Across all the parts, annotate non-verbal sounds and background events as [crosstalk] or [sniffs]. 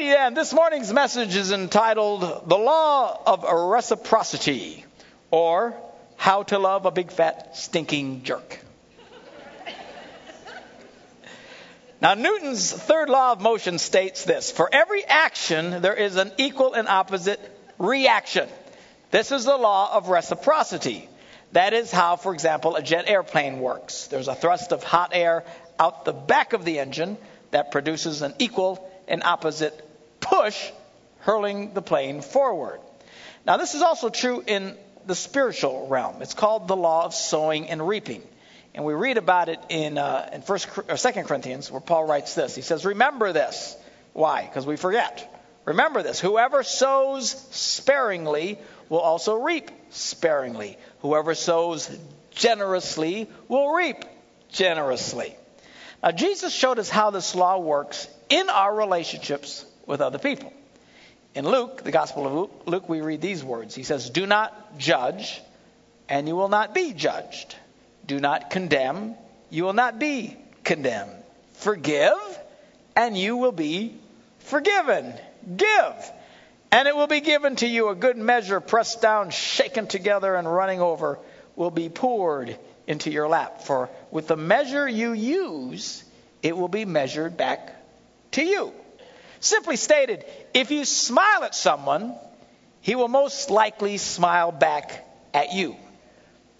Then, this morning's message is entitled The Law of Reciprocity, or How to Love a Big Fat Stinking Jerk. Now, Newton's third law of motion states this For every action, there is an equal and opposite reaction. This is the law of reciprocity. That is how, for example, a jet airplane works. There's a thrust of hot air out the back of the engine that produces an equal and opposite push, hurling the plane forward. Now, this is also true in the spiritual realm. It's called the law of sowing and reaping. And we read about it in, uh, in First or Second Corinthians, where Paul writes this. He says, "Remember this. Why? Because we forget. Remember this. Whoever sows sparingly will also reap sparingly. Whoever sows generously will reap generously." Now, Jesus showed us how this law works in our relationships with other people. In Luke, the Gospel of Luke, we read these words. He says, Do not judge, and you will not be judged. Do not condemn, you will not be condemned. Forgive, and you will be forgiven. Give, and it will be given to you a good measure, pressed down, shaken together, and running over, will be poured into your lap. For with the measure you use, it will be measured back to you. Simply stated, if you smile at someone, he will most likely smile back at you.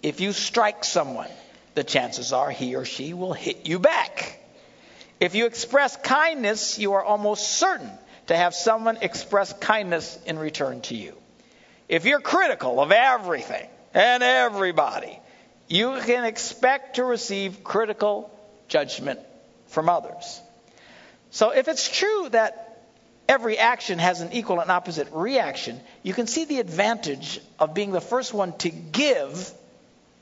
If you strike someone, the chances are he or she will hit you back. If you express kindness, you are almost certain to have someone express kindness in return to you. If you're critical of everything and everybody, you can expect to receive critical judgment from others. So if it's true that every action has an equal and opposite reaction, you can see the advantage of being the first one to give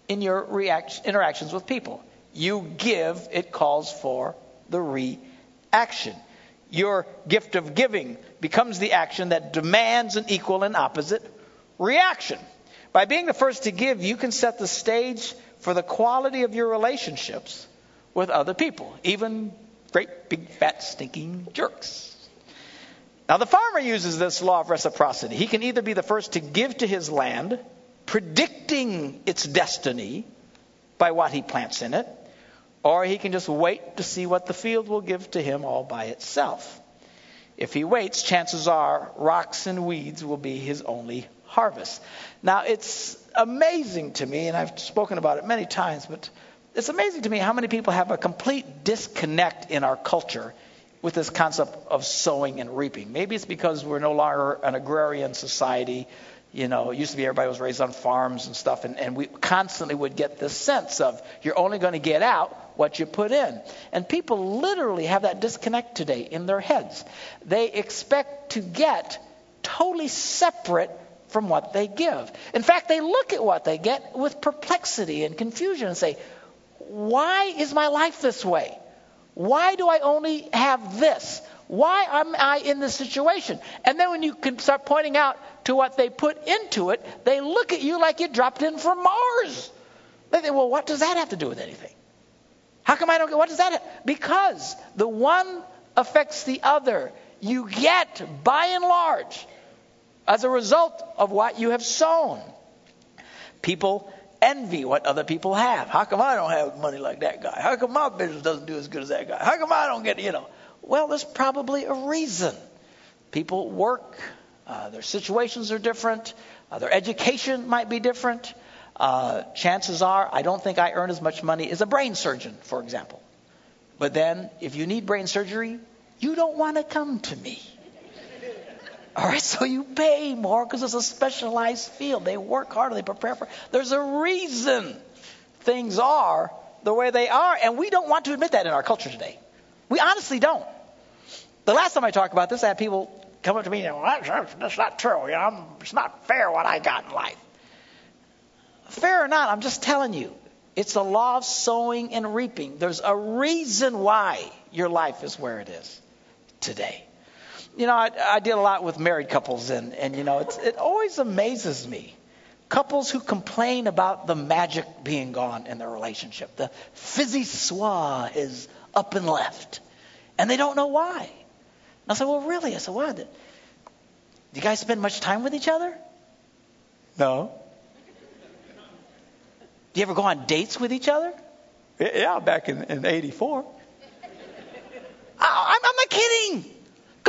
in your react- interactions with people. You give, it calls for the reaction. Your gift of giving becomes the action that demands an equal and opposite reaction. By being the first to give, you can set the stage for the quality of your relationships with other people, even great big fat stinking jerks. Now, the farmer uses this law of reciprocity. He can either be the first to give to his land, predicting its destiny by what he plants in it, or he can just wait to see what the field will give to him all by itself. If he waits, chances are rocks and weeds will be his only harvest. Now, it's amazing to me, and I've spoken about it many times, but it's amazing to me how many people have a complete disconnect in our culture with this concept of sowing and reaping. Maybe it's because we're no longer an agrarian society. You know, it used to be everybody was raised on farms and stuff, and, and we constantly would get this sense of you're only going to get out what you put in. And people literally have that disconnect today in their heads. They expect to get totally separate from what they give. In fact, they look at what they get with perplexity and confusion and say, Why is my life this way? Why do I only have this? Why am I in this situation? And then when you can start pointing out to what they put into it, they look at you like you dropped in from Mars. They think, well, what does that have to do with anything? How come I don't get, what does that have? Because the one affects the other. You get, by and large, as a result of what you have sown. People envy what other people have. How come I don't have money like that guy? How come my business doesn't do as good as that guy? How come I don't get, you know? Well, there's probably a reason. People work, uh, their situations are different, uh, their education might be different. Uh, chances are, I don't think I earn as much money as a brain surgeon, for example. But then, if you need brain surgery, you don't want to come to me. All right, so you pay more because it's a specialized field. They work harder, they prepare for. There's a reason things are the way they are, and we don't want to admit that in our culture today. We honestly don't. The last time I talked about this, I had people come up to me and well, that's, that's not true. You know, it's not fair what I got in life. Fair or not, I'm just telling you. It's a law of sowing and reaping. There's a reason why your life is where it is today you know, I, I deal a lot with married couples, and, and you know, it's, it always amazes me. Couples who complain about the magic being gone in their relationship. The fizzy swa is up and left, and they don't know why. I said, well, really? I said, Why? Do you guys spend much time with each other? No. Do you ever go on dates with each other? Yeah, back in, in 84. I'm, I'm not kidding.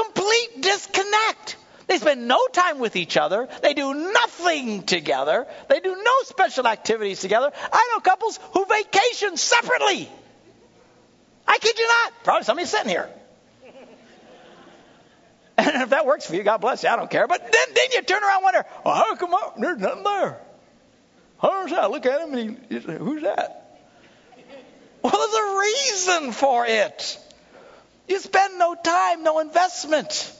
Complete disconnect. They spend no time with each other. They do nothing together. They do no special activities together. I know couples who vacation separately. I kid you not. Probably somebody sitting here. [laughs] And if that works for you, God bless you. I don't care. But then, then you turn around and wonder, well, how come I, there's nothing there? How's that? Look at him and he, who's that? Well, there's a reason for it. You spend no time, no investment.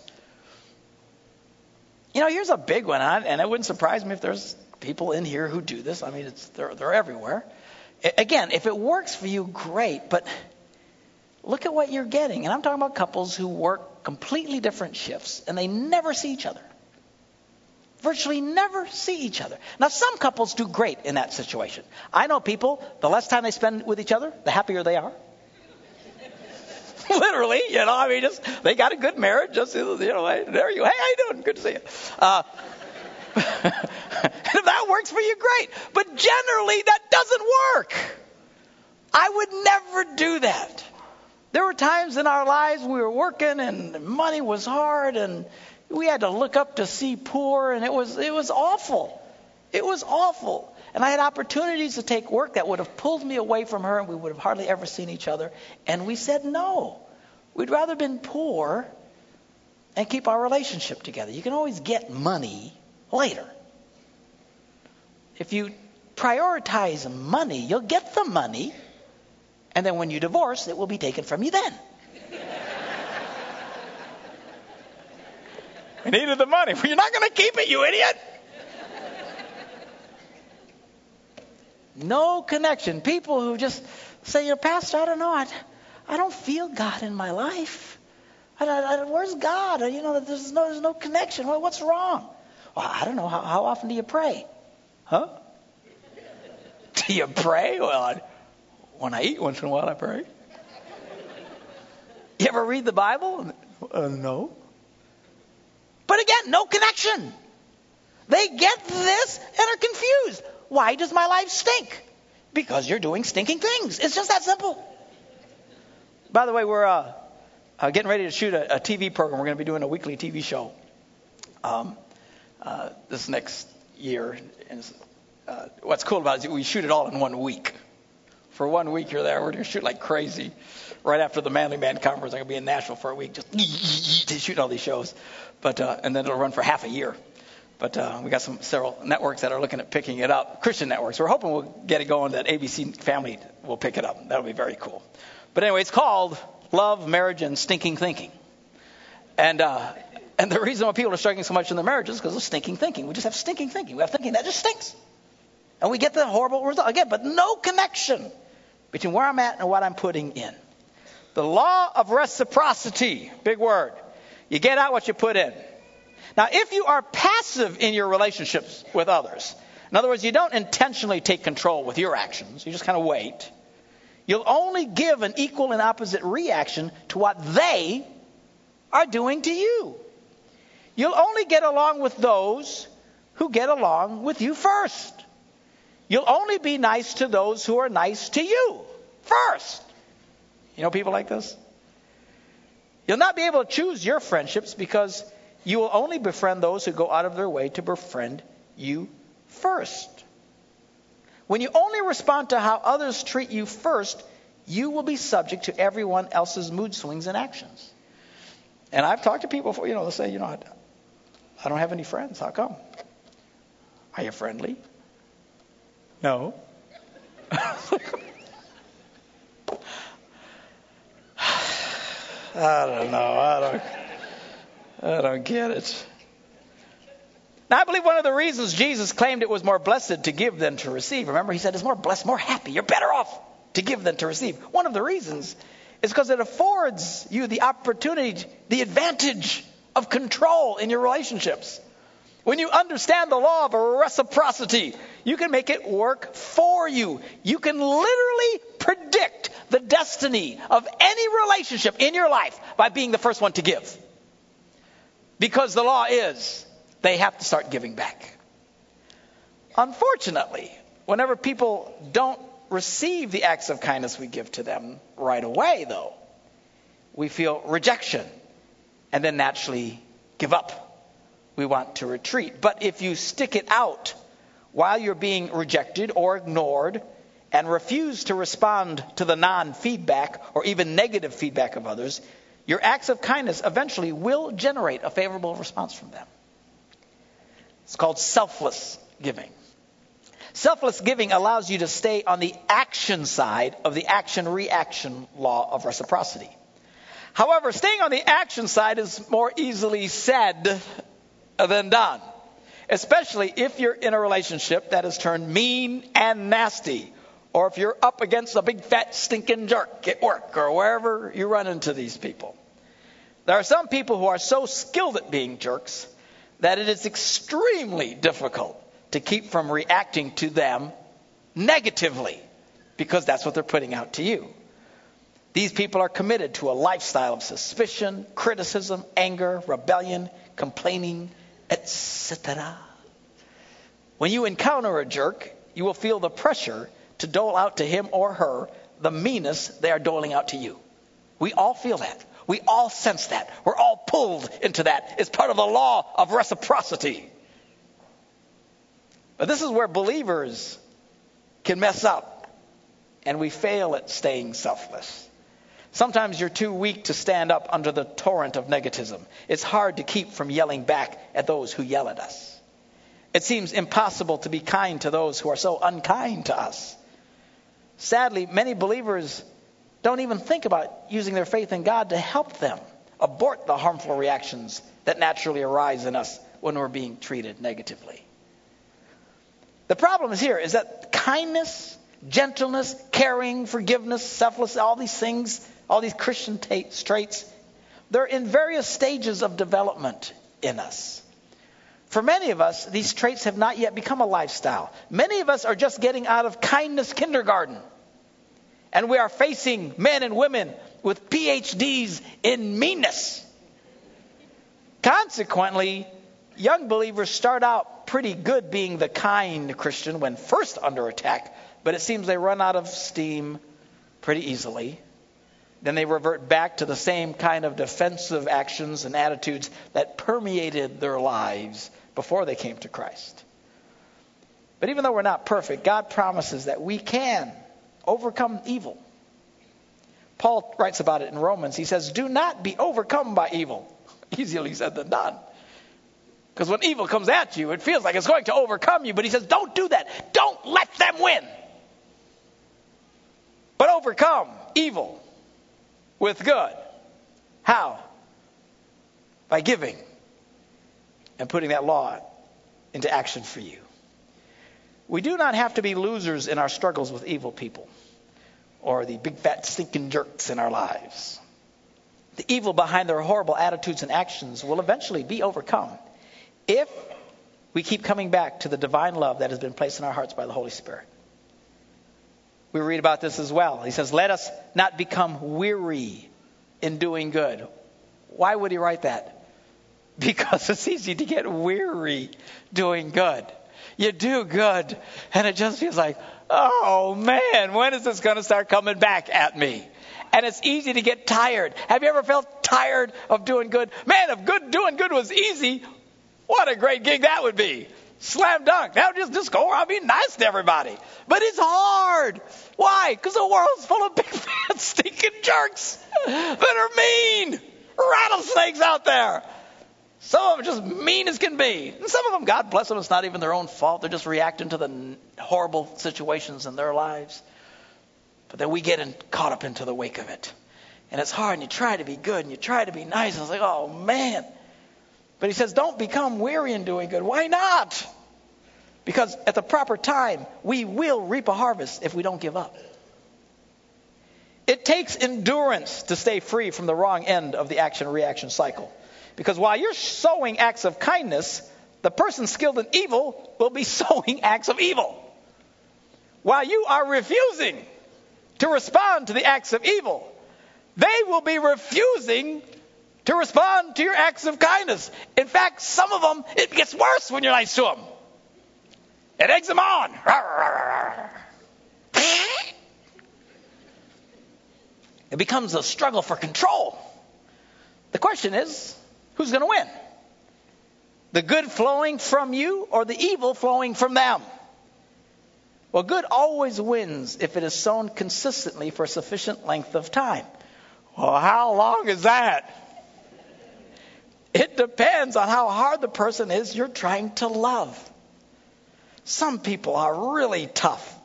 You know, here's a big one, and it wouldn't surprise me if there's people in here who do this. I mean, it's, they're, they're everywhere. Again, if it works for you, great, but look at what you're getting. And I'm talking about couples who work completely different shifts and they never see each other. Virtually never see each other. Now, some couples do great in that situation. I know people, the less time they spend with each other, the happier they are. [laughs] Literally, you know, I mean, just they got a good marriage. Just you know, hey, there you. Hey, how you doing? Good to see you. Uh, if [laughs] that works for you, great. But generally, that doesn't work. I would never do that. There were times in our lives we were working and money was hard and we had to look up to see poor and it was it was awful. It was awful. And I had opportunities to take work that would have pulled me away from her and we would have hardly ever seen each other. And we said no. We'd rather been poor and keep our relationship together. You can always get money later. If you prioritize money, you'll get the money and then when you divorce, it will be taken from you then. [laughs] we needed the money. You're not going to keep it, you idiot. No connection. People who just say, "Your pastor, I don't know. I, I don't feel God in my life. I, I, where's God? You know, there's no, there's no connection. What's wrong? Well, I don't know. How, how often do you pray? Huh? [laughs] Do you pray? Well, when I eat once in a while, I pray. You ever read the Bible? Uh, no. But again, no connection. They get this and are confused. Why does my life stink? Because you're doing stinking things. It's just that simple. By the way, we're uh, uh, getting ready to shoot a, a, TV program. We're going to be doing a weekly TV show um, uh, this next year. And uh, what's cool about it is we shoot it all in one week for one week you're there. We're going to shoot like crazy. Right after the Manly Man Conference, I'm going to be in Nashville for a week just [laughs] to shoot all these shows. But uh, and then it'll run for half a year. But uh, we got some several networks that are looking at picking it up, Christian networks. We're hoping we'll get it going that ABC Family will pick it up. That'll be very cool. But anyway, it's called Love, Marriage, and Stinking Thinking. And uh, and the reason why people are struggling so much in their marriages is because of stinking thinking. We just have stinking thinking. We have thinking that just stinks. And we get the horrible result again, but no connection between where I'm at and what I'm putting in. The law of reciprocity, big word. You get out what you put in. Now, if you are passive in your relationships with others, in other words, you don't intentionally take control with your actions, you just kind of wait, you'll only give an equal and opposite reaction to what they are doing to you. You'll only get along with those who get along with you first. You'll only be nice to those who are nice to you first. You know people like this? You'll not be able to choose your friendships because you will only befriend those who go out of their way to befriend you first. When you only respond to how others treat you first, you will be subject to everyone else's mood swings and actions. And I've talked to people before, you know, they'll say, you know, I don't have any friends. How come? Are you friendly? No. [sighs] I don't know. I don't. I don't get it. Now, I believe one of the reasons Jesus claimed it was more blessed to give than to receive. Remember, he said it's more blessed, more happy. You're better off to give than to receive. One of the reasons is because it affords you the opportunity, the advantage of control in your relationships. When you understand the law of reciprocity, you can make it work for you. You can literally predict the destiny of any relationship in your life by being the first one to give. Because the law is they have to start giving back. Unfortunately, whenever people don't receive the acts of kindness we give to them right away, though, we feel rejection and then naturally give up. We want to retreat. But if you stick it out while you're being rejected or ignored and refuse to respond to the non feedback or even negative feedback of others, your acts of kindness eventually will generate a favorable response from them. It's called selfless giving. Selfless giving allows you to stay on the action side of the action reaction law of reciprocity. However, staying on the action side is more easily said than done, especially if you're in a relationship that has turned mean and nasty, or if you're up against a big fat stinking jerk at work or wherever you run into these people. There are some people who are so skilled at being jerks that it is extremely difficult to keep from reacting to them negatively because that's what they're putting out to you. These people are committed to a lifestyle of suspicion, criticism, anger, rebellion, complaining, etc. When you encounter a jerk, you will feel the pressure to dole out to him or her the meanness they are doling out to you. We all feel that. We all sense that. We're all pulled into that. It's part of the law of reciprocity. But this is where believers can mess up and we fail at staying selfless. Sometimes you're too weak to stand up under the torrent of negativism. It's hard to keep from yelling back at those who yell at us. It seems impossible to be kind to those who are so unkind to us. Sadly, many believers don't even think about using their faith in God to help them abort the harmful reactions that naturally arise in us when we're being treated negatively. The problem is here is that kindness, gentleness, caring, forgiveness, selfless, all these things, all these Christian traits, they're in various stages of development in us. For many of us, these traits have not yet become a lifestyle. Many of us are just getting out of kindness kindergarten. And we are facing men and women with PhDs in meanness. Consequently, young believers start out pretty good being the kind Christian when first under attack, but it seems they run out of steam pretty easily. Then they revert back to the same kind of defensive actions and attitudes that permeated their lives before they came to Christ. But even though we're not perfect, God promises that we can overcome evil. Paul writes about it in Romans. He says, Do not be overcome by evil. [laughs] Easier said than done. Because when evil comes at you, it feels like it's going to overcome you. But he says, don't do that. Don't let them win. But overcome evil with good. How? By giving and putting that law into action for you. We do not have to be losers in our struggles with evil people or the big fat stinking jerks in our lives. The evil behind their horrible attitudes and actions will eventually be overcome if we keep coming back to the divine love that has been placed in our hearts by the Holy Spirit. We read about this as well. He says, Let us not become weary in doing good. Why would he write that? [laughs] Because it's easy to get weary doing good. You do good, and it just feels like, oh man, when is this going to start coming back at me? And it's easy to get tired. Have you ever felt tired of doing good? Man, if good doing good was easy, what a great gig that would be. Slam dunk. Now just, just go around being nice to everybody. But it's hard. Why? Because the world's full of [laughs] big fat stinking jerks that are mean. Rattlesnakes out there. Some of them just mean as can be. And some of them, God bless them, it's not even their own fault. They're just reacting to the horrible situations in their lives. But then we get in, caught up into the wake of it. And it's hard, and you try to be good, and you try to be nice, and it's like, oh man. But he says, don't become weary in doing good. Why not? Because at the proper time, we will reap a harvest if we don't give up. It takes endurance to stay free from the wrong end of the action reaction cycle. Because while you're sowing acts of kindness, the person skilled in evil will be [laughs] sowing acts of evil. While you are refusing to respond to the acts of evil, they will be refusing to respond to your acts of kindness. In fact, some of them, it gets worse when you're nice to them. It eggs them on. [laughs] It becomes a struggle for control. The question is, who's going to win? The good flowing from you or the evil flowing from them? Well, good always wins if it is sown consistently for a sufficient length of time. Well, how long is that? It depends on how hard the person is you're trying to love. Some people are really tough,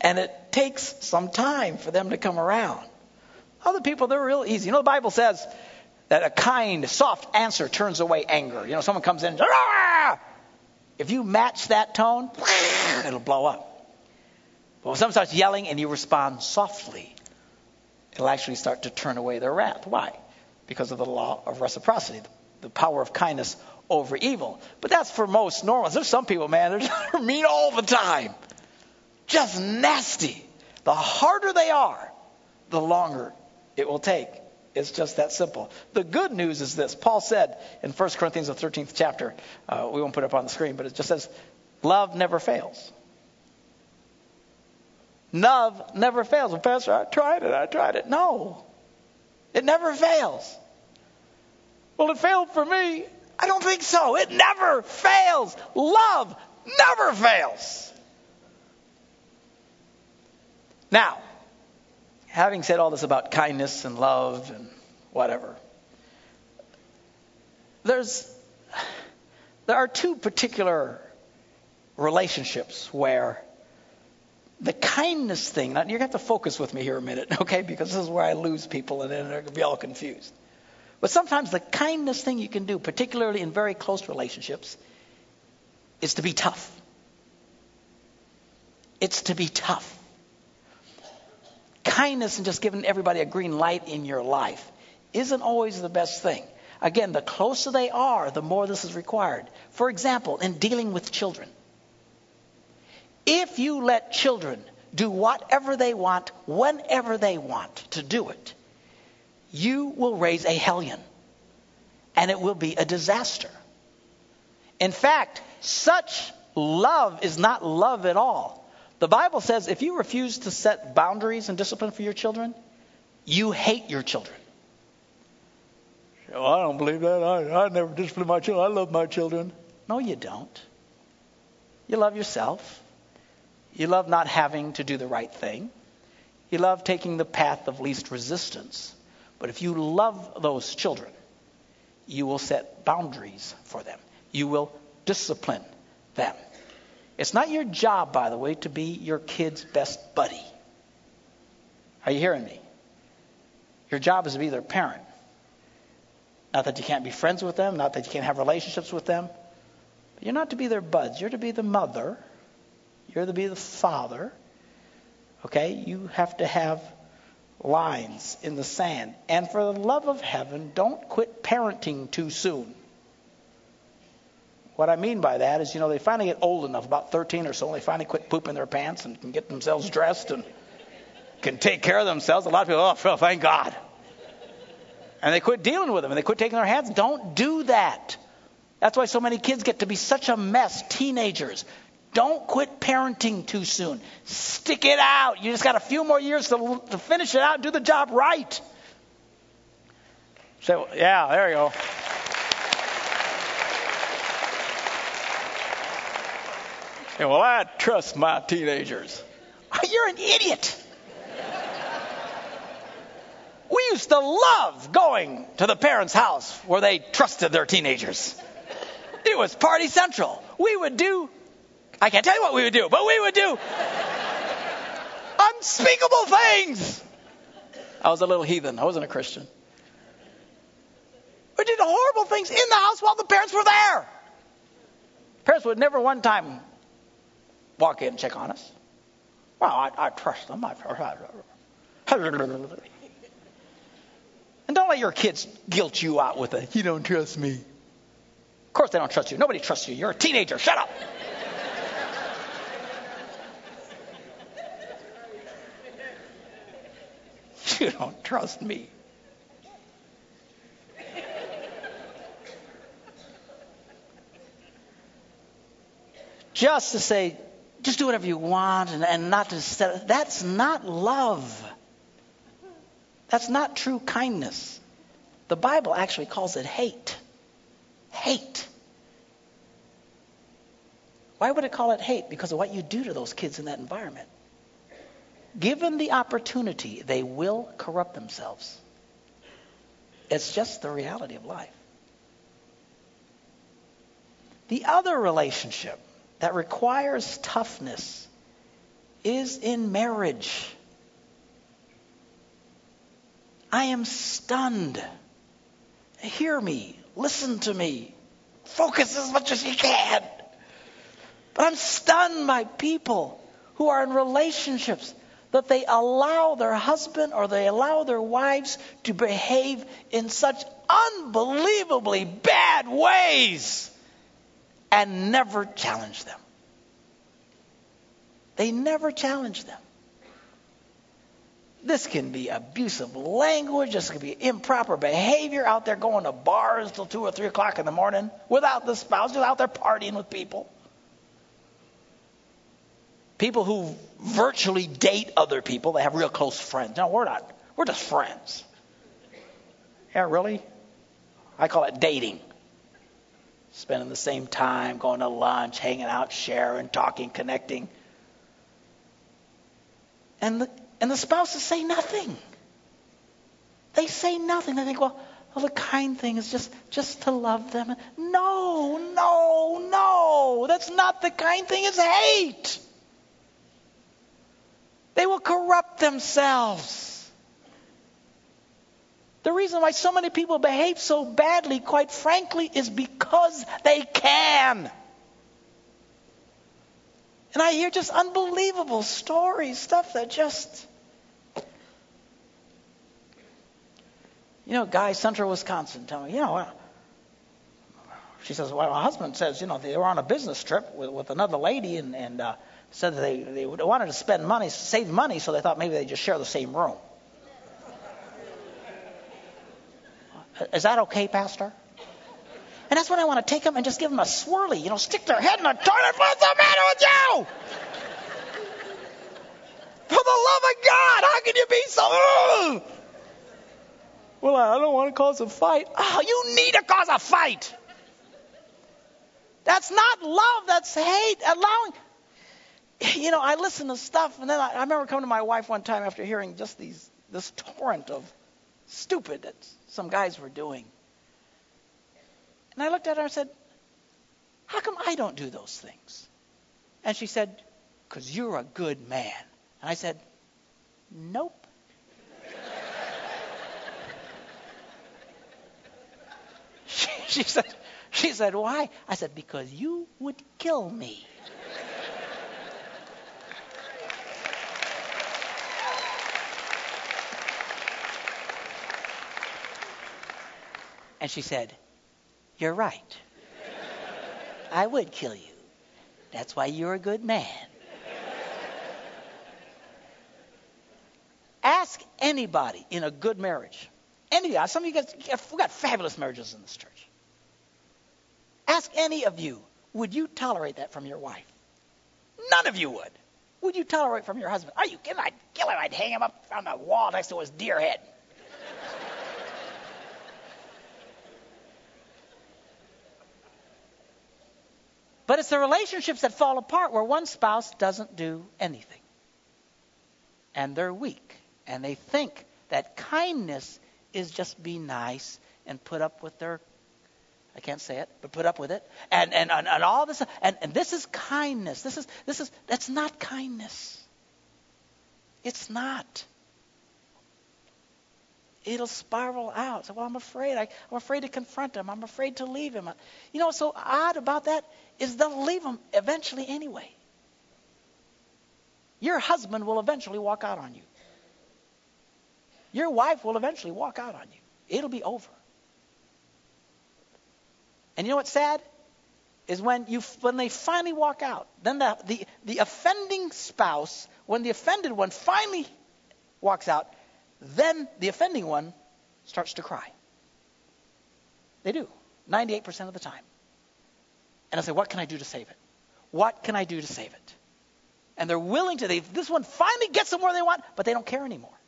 and it takes some time for them to come around. Other people, they're real easy. You know, the Bible says that a kind, soft answer turns away anger. You know, someone comes in, Aah! if you match that tone, [sniffs] it'll blow up. But when someone starts yelling and you respond softly, it'll actually start to turn away their wrath. Why? Because of the law of reciprocity, the power of kindness over evil. But that's for most normals. There's some people, man, they're [laughs] mean all the time. Just nasty. The harder they are, the longer it will take. It's just that simple. The good news is this. Paul said in 1 Corinthians, the 13th chapter, uh, we won't put it up on the screen, but it just says, love never fails. Love never fails. Well, Pastor, I tried it. I tried it. No, it never fails. Well, it failed for me. I don't think so. It never fails. Love never fails. Now, having said all this about kindness and love and whatever, there's there are two particular relationships where the kindness thing, now you have to focus with me here a minute, [laughs] okay? Because this is where I lose people and then they're to be all confused. But sometimes the kindness thing you can do, particularly in very close relationships, is to be tough. It's to be tough. Kindness and just giving everybody a green light in your life isn't always the best thing. Again, the closer they are, the more this is required. For example, in dealing with children, if you let children do whatever they want, whenever they want to do it, you will raise a hellion. And it will be a disaster. In fact, such love is not love at all. The Bible says if you refuse to set boundaries and discipline for your children, you hate your children. Well, I don't believe that. I, I never discipline my children. I love my children. No, you don't. You love yourself. You love not having to do the right thing. You love taking the path of least resistance. But if you love those children, you will set boundaries for them. You will discipline them. It's not your job, by the way, to be your kid's best buddy. Are you hearing me? Your job is to be their parent. Not that you can't be friends with them, not that you can't have relationships with them. But you're not to be their buds. You're to be the mother. You're to be the father. Okay? You have to have lines in the sand. And for the love of heaven, don't quit parenting too soon. What I mean by that is, you know, they finally get old enough, about 13 or so, and they finally quit pooping their pants and can get themselves dressed and can take care of themselves. A lot of people, oh, thank God. And they quit dealing with them and they quit taking their hands. Don't do that. That's why so many kids get to be such a mess, teenagers. Don't quit parenting too soon. Stick it out. You just got a few more years to, to finish it out and do the job right. So, yeah, there you go. Say, well, I trust my teenagers. Ah, you're an idiot. We used to love going to the parents' house where they trusted their teenagers. It was party central. We would do I can't tell you what we would do, but we would do unspeakable things. I was a little heathen. I wasn't a Christian. We did horrible things in the house while the parents were there. Parents would never one time walk in and check on us. Well, I, I trust them. I, and don't let your kids guilt you out with a, you don't trust me. Of course they don't trust you. Nobody trusts you. You're a teenager. Shut up. [laughs] you don't trust me. Just to say, just do whatever you want and, and not to set, that's not love. That's not true kindness. The Bible actually calls it hate. Hate. Why would it call it hate? Because of what you do to those kids in that environment. Given the opportunity, they will corrupt themselves. It's just the reality of life. The other relationship that requires toughness is in marriage. I am stunned. Hear me. Listen to me. Focus as much as you can. But I'm stunned by people who are in relationships that they allow their husband or they allow their wives to behave in such unbelievably bad ways and never challenge them. They never challenge them. This can be abusive language. This can be improper behavior out there going to bars till 2 or 3 o'clock in the morning without the spouse, just out there partying with people. People who virtually date other people, they have real close friends. No, we're not. We're just friends. Yeah, really? I call it dating. Spending the same time, going to lunch, hanging out, sharing, talking, connecting. And the, and the spouses say nothing. They say nothing. They think, well, well, the kind thing is just, just to love them. No, no, no. That's not the kind thing. It's hate. They will corrupt themselves. The reason why so many people behave so badly, quite frankly, is because they can. And I hear just unbelievable stories, stuff that just. You know, guy, central Wisconsin, tell me, you know, she says, well, my husband says, you know, they were on a business trip with, with another lady, and, and uh, said they, they wanted to spend money, save money, so they thought maybe they'd just share the same room. Is that okay, Pastor? And that's when I want to take them and just give them a swirly, you know, stick their head in the toilet. What's the matter with you? For the love of God, how can you be so? Well, I don't want to cause a fight. Oh, you need to cause a fight. That's not love, that's hate. Allowing you know, I listen to stuff, and then I, I remember coming to my wife one time after hearing just these this torrent of stupid some guys were doing. And I looked at her and said, How come I don't do those things? And she said, Because you're a good man. And I said, Nope. [laughs] she, she said, she said, Why? I said, Because you would kill me. And she said, You're right. I would kill you. That's why you're a good man. Ask anybody in a good marriage. Any, uh, some of you guys, we've got fabulous marriages in this church. Ask any of you, would you tolerate that from your wife? None of you would. Would you tolerate from your husband? Are you kidding? I'd kill him. I'd hang him up on the wall next to his deer head. But it's the relationships that fall apart where one spouse doesn't do anything. And they're weak. And they think that kindness is just be nice and put up with their I can't say it, but put up with it. And and, and, and all this and, and this is kindness. This is this is that's not kindness. It's not it'll spiral out. So, well, I'm afraid. I, am afraid to confront him. I'm afraid to leave him. You know what's so odd about that is they'll leave him eventually anyway. Your husband will eventually walk out on you. Your wife will eventually walk out on you. It'll be over. And you know what's sad? Is when you when they finally walk out, then the, the, the offending spouse, when the offended one finally walks out, then the offending one starts to cry. They do, 98% of the time. And I say, what can I do to save it? What can I do to save it? And they're willing to. They, this one finally gets them where they want, but they don't care anymore.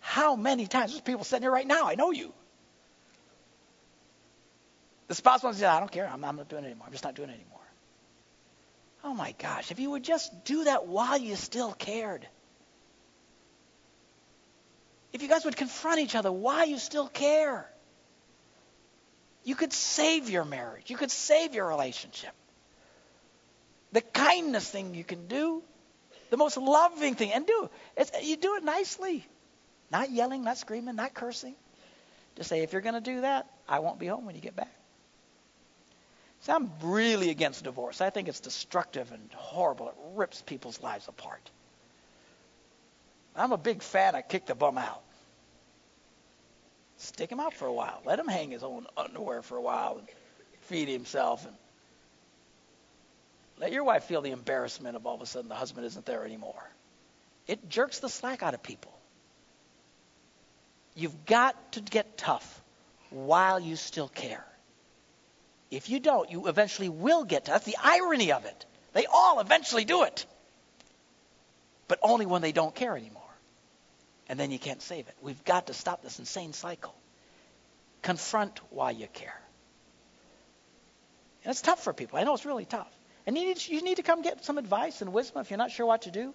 How many times? There's people sitting here right now. I know you. The spouse wants to say, I don't care. I'm, I'm not doing it anymore. I'm just not doing it anymore. Oh my gosh, if you would just do that while you still cared. If you guys would confront each other while you still care, you could save your marriage. You could save your relationship. The kindness thing you can do, the most loving thing, and do you do it nicely, not yelling, not screaming, not cursing. Just say, if you're going to do that, I won't be home when you get back. See, I'm really against divorce. I think it's destructive and horrible. It rips people's lives apart. I'm a big fan of kick the bum out. Stick him out for a while. Let him hang his own underwear for a while and feed himself. And let your wife feel the embarrassment of all of a sudden the husband isn't there anymore. It jerks the slack out of people. You've got to get tough while you still care. If you don't, you eventually will get to. That's the irony of it. They all eventually do it. But only when they don't care anymore. And then you can't save it. We've got to stop this insane cycle. Confront why you care. And it's tough for people. I know it's really tough. And you need, you need to come get some advice and wisdom if you're not sure what to do.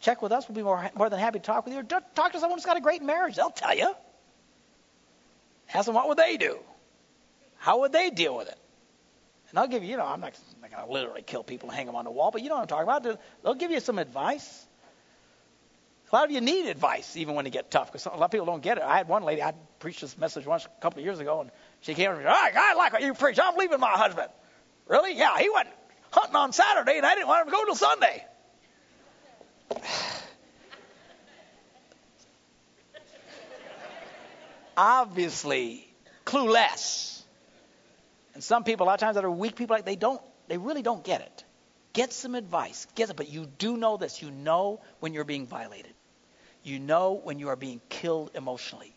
Check with us. We'll be more, more than happy to talk with you. Or talk to someone who's got a great marriage. They'll tell you. Ask them what would they do? How would they deal with it? And I'll give you, you know, I'm not, not going to literally kill people and hang them on the wall, but you know what I'm talking about. They'll give you some advice. A lot of you need advice even when you get tough because a lot of people don't get it. I had one lady, I preached this message once a couple of years ago, and she came to me, I, I like what you preach. I'm leaving my husband. Really? Yeah, he went hunting on Saturday, and I didn't want him to go till Sunday. [sighs] Obviously, clueless. And some people, a lot of times that are weak people, like they don't, they really don't get it. Get some advice. Get it, but you do know this. You know when you're being violated. You know when you are being killed emotionally.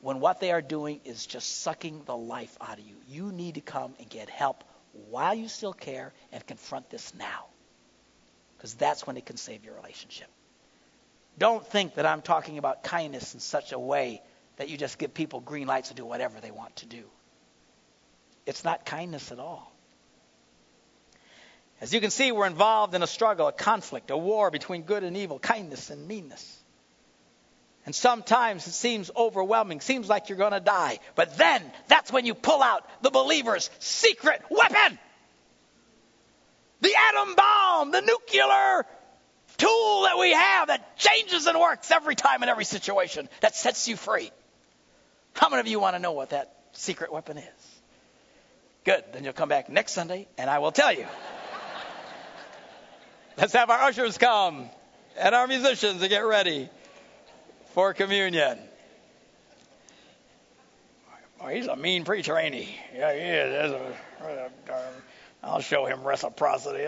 When what they are doing is just sucking the life out of you. You need to come and get help while you still care and confront this now. Because that's when it can save your relationship. Don't think that I'm talking about kindness in such a way that you just give people green lights to do whatever they want to do. It's not kindness at all. As you can see, we're involved in a struggle, a conflict, a war between good and evil, kindness and meanness. And sometimes it seems overwhelming, seems like you're going to die. But then that's when you pull out the believer's secret weapon the atom bomb, the nuclear tool that we have that changes and works every time in every situation, that sets you free. How many of you want to know what that secret weapon is? Good. Then you'll come back next Sunday and I will tell you. Let's have our ushers come and our musicians to get ready for communion. He's a mean preacher, ain't he? Yeah, he is. I'll show him reciprocity.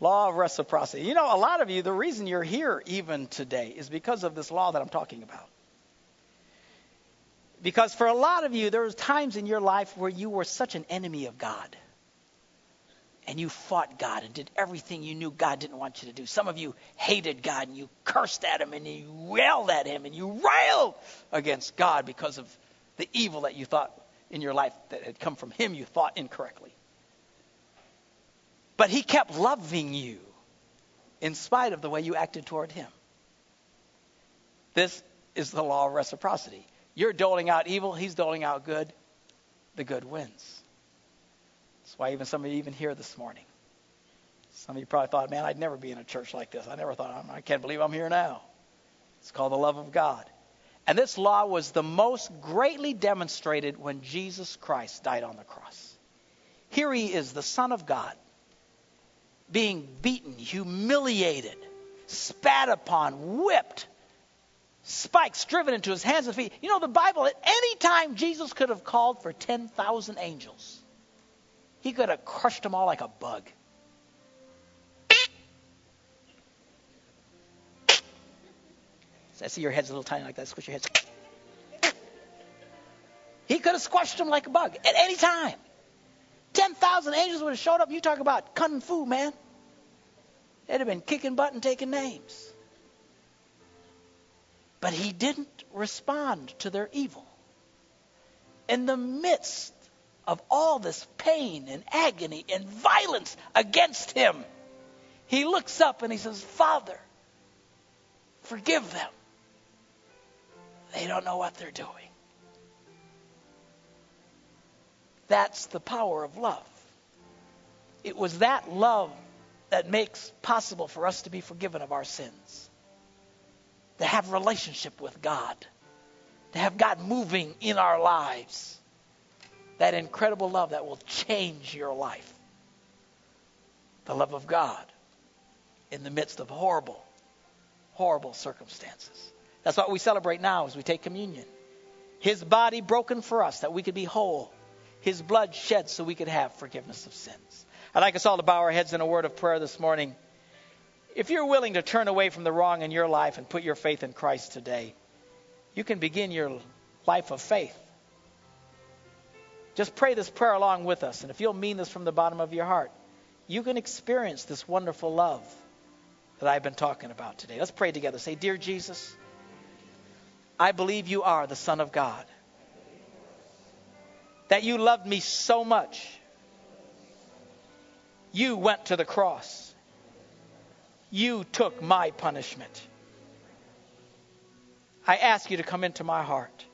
Law of reciprocity. You know, a lot of you, the reason you're here even today is because of this law that I'm talking about. Because for a lot of you, there was times in your life where you were such an enemy of God. And you fought God and did everything you knew God didn't want you to do. Some of you hated God and you cursed at him and you yelled at him and you railed against God because of the evil that you thought in your life that had come from him you thought incorrectly. But he kept loving you in spite of the way you acted toward him. This is the law of reciprocity. You're doling out evil, he's doling out good. The good wins. That's why even some of you even here this morning. Some of you probably thought, man, I'd never be in a church like this. I never thought, I can't believe I'm here now. It's called the love of God. And this law was the most greatly demonstrated when Jesus Christ died on the cross. Here he is, the Son of God, being beaten, humiliated, spat upon, whipped, spikes driven into his hands and feet. You know, the Bible, at any time, Jesus could have called for 10,000 angels. He could have crushed them all like a bug. I see your head's a little tiny like that. Squish your head. He could have squashed them like a bug at any time. 10,000 angels would have showed up. You talk about kung fu, man. They'd have been kicking butt and taking names. But he didn't respond to their evil. In the midst of all this pain and agony and violence against him, he looks up and he says, Father, forgive them. They don't know what they're doing. That's the power of love. It was that love that makes possible for us to be forgiven of our sins, to have relationship with God, to have God moving in our lives. That incredible love that will change your life. The love of God in the midst of horrible, horrible circumstances. That's what we celebrate now as we take communion. His body broken for us that we could be whole his blood shed so we could have forgiveness of sins. I'd like us all to bow our heads in a word of prayer this morning. If you're willing to turn away from the wrong in your life and put your faith in Christ today, you can begin your life of faith. Just pray this prayer along with us. And if you'll mean this from the bottom of your heart, you can experience this wonderful love that I've been talking about today. Let's pray together. Say, Dear Jesus, I believe you are the Son of God that you loved me so much. You went to the cross. You took my punishment. I ask you to come into my heart.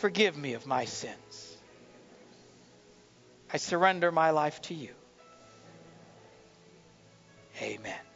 Forgive me of my sins. I surrender my life to you. Amen.